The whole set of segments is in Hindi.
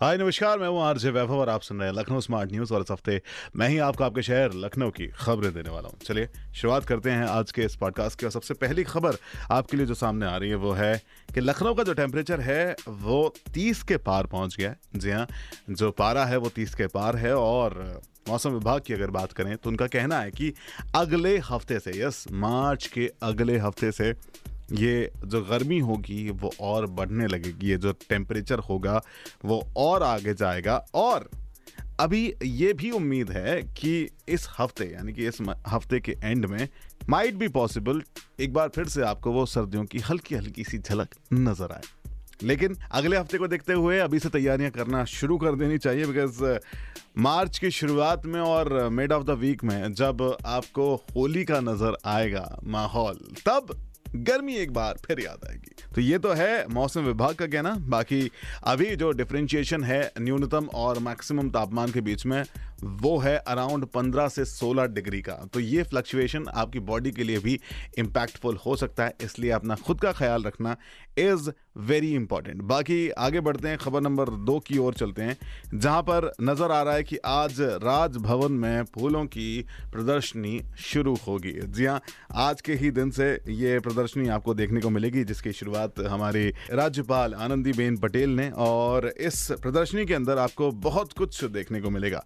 हाय, नमस्कार, मैं हूँ आरजे वैभव और आप सुन रहे हैं लखनऊ स्मार्ट न्यूज़ और इस हफ़्ते मैं ही आपको आपके शहर लखनऊ की खबरें देने वाला हूँ। चलिए, शुरुआत करते हैं आज के इस पॉडकास्ट की और सबसे पहली खबर आपके लिए जो सामने आ रही है वो है कि लखनऊ का जो टेम्परेचर है वो तीस के पार पहुँच गया है। जी हाँ जो पारा है वो तीस के पार है और मौसम विभाग की अगर बात करें तो उनका कहना है कि अगले हफ़्ते से, यस, मार्च के अगले हफ़्ते से ये जो गर्मी होगी, वो और बढ़ने लगेगी। ये जो टेम्परेचर होगा, वो और आगे जाएगा। और अभी ये भी उम्मीद है कि इस हफ़्ते, यानी कि इस हफ़्ते के एंड में माइट बी पॉसिबल एक बार फिर से आपको वो सर्दियों की हल्की हल्की सी झलक नज़र आए। लेकिन अगले हफ़्ते को देखते हुए अभी से तैयारियाँ करना शुरू कर देनी चाहिए बिकॉज़ मार्च की शुरुआत में और मिड ऑफ़ द वीक में जब आपको होली का नज़र आएगा माहौल, तब गर्मी एक बार फिर याद आएगी। तो ये तो है मौसम विभाग का कहना। बाकी अभी जो डिफ्रेंशिएशन है न्यूनतम और मैक्सिमम तापमान के बीच में वो है अराउंड 15 से 16 डिग्री का। तो ये फ्लक्चुएशन आपकी बॉडी के लिए भी इम्पैक्टफुल हो सकता है, इसलिए अपना खुद का ख्याल रखना इज़ वेरी इंपॉर्टेंट बाकी आगे बढ़ते हैं, खबर नंबर दो की ओर चलते हैं, जहाँ पर नज़र आ रहा है कि आज राजभवन में फूलों की प्रदर्शनी शुरू होगी। जी हाँ आज के ही दिन से ये प्रदर्शनी आपको देखने को मिलेगी, जिसकी शुरुआत हमारे राज्यपाल आनंदीबेन पटेल ने, और इस प्रदर्शनी के अंदर आपको बहुत कुछ देखने को मिलेगा।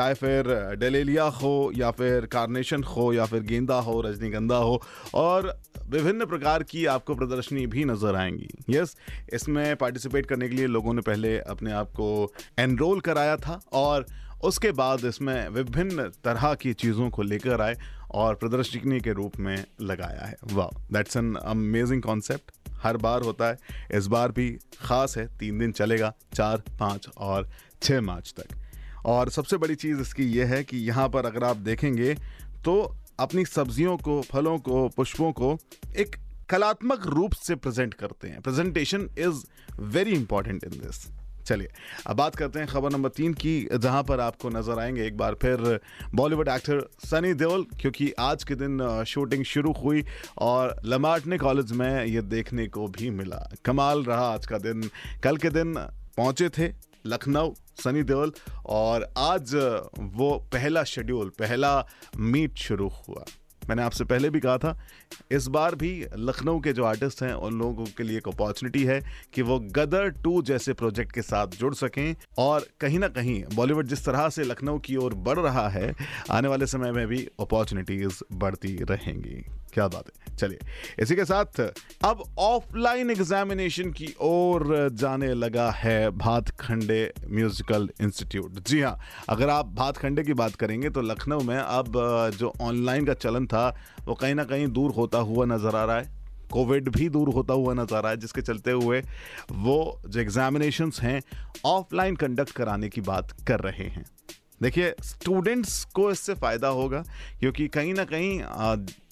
चाहे फिर डेलेलिया हो या फिर कार्नेशन हो या फिर गेंदा हो, रजनीगंधा हो और विभिन्न प्रकार की आपको प्रदर्शनी भी नज़र आएँगी। यस, इसमें पार्टिसिपेट करने के लिए लोगों ने पहले अपने आप को एनरोल कराया था और उसके बाद इसमें विभिन्न तरह की चीज़ों को लेकर आए और प्रदर्शनी के रूप में लगाया है। वाह दैट्स एन अमेजिंग कॉन्सेप्ट हर बार होता है, इस बार भी खास है, तीन दिन चलेगा, चार, पाँच और छः मार्च तक। और सबसे बड़ी चीज़ इसकी यह है कि यहाँ पर अगर आप देखेंगे तो अपनी सब्जियों को, फलों को, पुष्पों को एक कलात्मक रूप से प्रेजेंट करते हैं। Presentation is very important in this. चलिए, अब बात करते हैं खबर नंबर तीन की, जहाँ पर आपको नज़र आएँगे एक बार फिर बॉलीवुड एक्टर सनी देओल, क्योंकि आज के दिन शूटिंग शुरू हुई और लमार्टने कॉलेज में ये देखने को भी मिला। कमाल रहा आज का दिन। कल के दिन पहुँचे थे लखनऊ सनी देओल और आज वो पहला शेड्यूल पहला मीट शुरू हुआ। मैंने आपसे पहले भी कहा था, इस बार भी लखनऊ के जो आर्टिस्ट हैं, उन लोगों के लिए एक अपॉर्चुनिटी है कि वो गदर टू जैसे प्रोजेक्ट के साथ जुड़ सकें और कहीं ना कहीं बॉलीवुड जिस तरह से लखनऊ की ओर बढ़ रहा है, आने वाले समय में भी अपॉर्चुनिटीज़ बढ़ती रहेंगी। क्या बात है। चलिए, इसी के साथ अब ऑफलाइन एग्जामिनेशन की ओर जाने लगा है भातखंडे म्यूजिकल इंस्टीट्यूट जी हाँ अगर आप भातखंडे की बात करेंगे तो लखनऊ में अब जो ऑनलाइन का चलन था वो कहीं ना कहीं दूर होता हुआ नज़र आ रहा है। कोविड भी दूर होता हुआ नज़र आ रहा है, जिसके चलते हुए वो जो एग्जामिनेशंस हैं ऑफलाइन कंडक्ट कराने की बात कर रहे हैं। देखिए स्टूडेंट्स को इससे फ़ायदा होगा, क्योंकि कहीं ना कहीं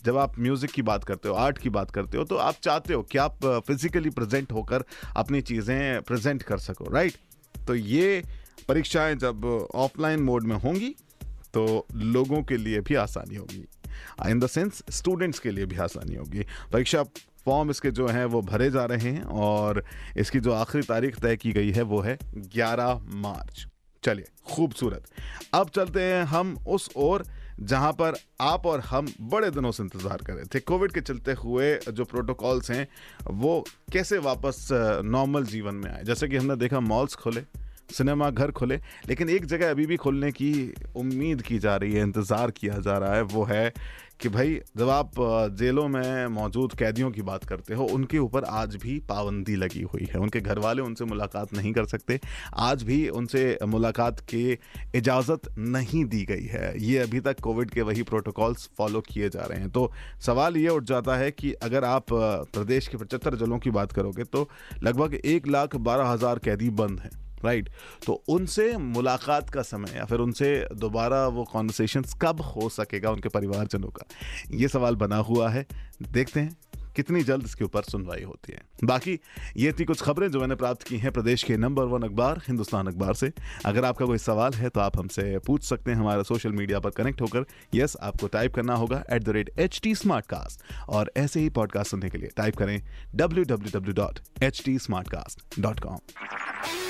जब आप म्यूज़िक की बात करते हो आर्ट की बात करते हो तो आप चाहते हो कि आप फिजिकली प्रेजेंट होकर अपनी चीज़ें प्रेजेंट कर सको राइट तो ये परीक्षाएँ जब ऑफलाइन मोड में होंगी तो लोगों के लिए भी आसानी होगी। इन द सेंस स्टूडेंट्स के लिए भी आसानी होगी। परीक्षा फॉर्म इसके जो हैं, वो भरे जा रहे हैं और इसकी जो आखिरी तारीख तय की गई है, वो है 11 मार्च। चलिए, खूबसूरत। अब चलते हैं हम उस ओर जहाँ पर आप और हम बड़े दिनों से इंतज़ार कर रहे थे। कोविड के चलते हुए जो प्रोटोकॉल्स हैं, वो कैसे वापस नॉर्मल जीवन में आए? जैसे कि हमने देखा मॉल्स खोले सिनेमा घर खुले, लेकिन एक जगह अभी भी खुलने की उम्मीद की जा रही है, इंतज़ार किया जा रहा है, वो है कि भाई, जब आप जेलों में मौजूद कैदियों की बात करते हो, उनके ऊपर आज भी पाबंदी लगी हुई है। उनके घर वाले उनसे मुलाकात नहीं कर सकते। आज भी उनसे मुलाकात की इजाज़त नहीं दी गई है। ये अभी तक कोविड के वही प्रोटोकॉल्स फॉलो किए जा रहे हैं। तो सवाल ये उठ जाता है कि अगर आप प्रदेश के पचहत्तर जिलों की बात करोगे तो लगभग एक लाख बारह हज़ार कैदी बंद हैं। राइट तो उनसे मुलाकात का समय या फिर उनसे दोबारा वो कॉन्वर्सेशन कब हो सकेगा उनके परिवारजनों का? ये सवाल बना हुआ है। देखते हैं कितनी जल्द इसके ऊपर सुनवाई होती है। बाकी ये थी कुछ खबरें जो मैंने प्राप्त की हैं प्रदेश के नंबर वन अखबार, हिंदुस्तान अखबार से। अगर आपका कोई सवाल है तो आप हमसे पूछ सकते हैं, हमारा सोशल मीडिया पर कनेक्ट होकर। यस आपको टाइप करना होगा at the rate H T Smartcast और ऐसे ही पॉडकास्ट सुनने के लिए टाइप करें W W W dot H T Smartcast dot com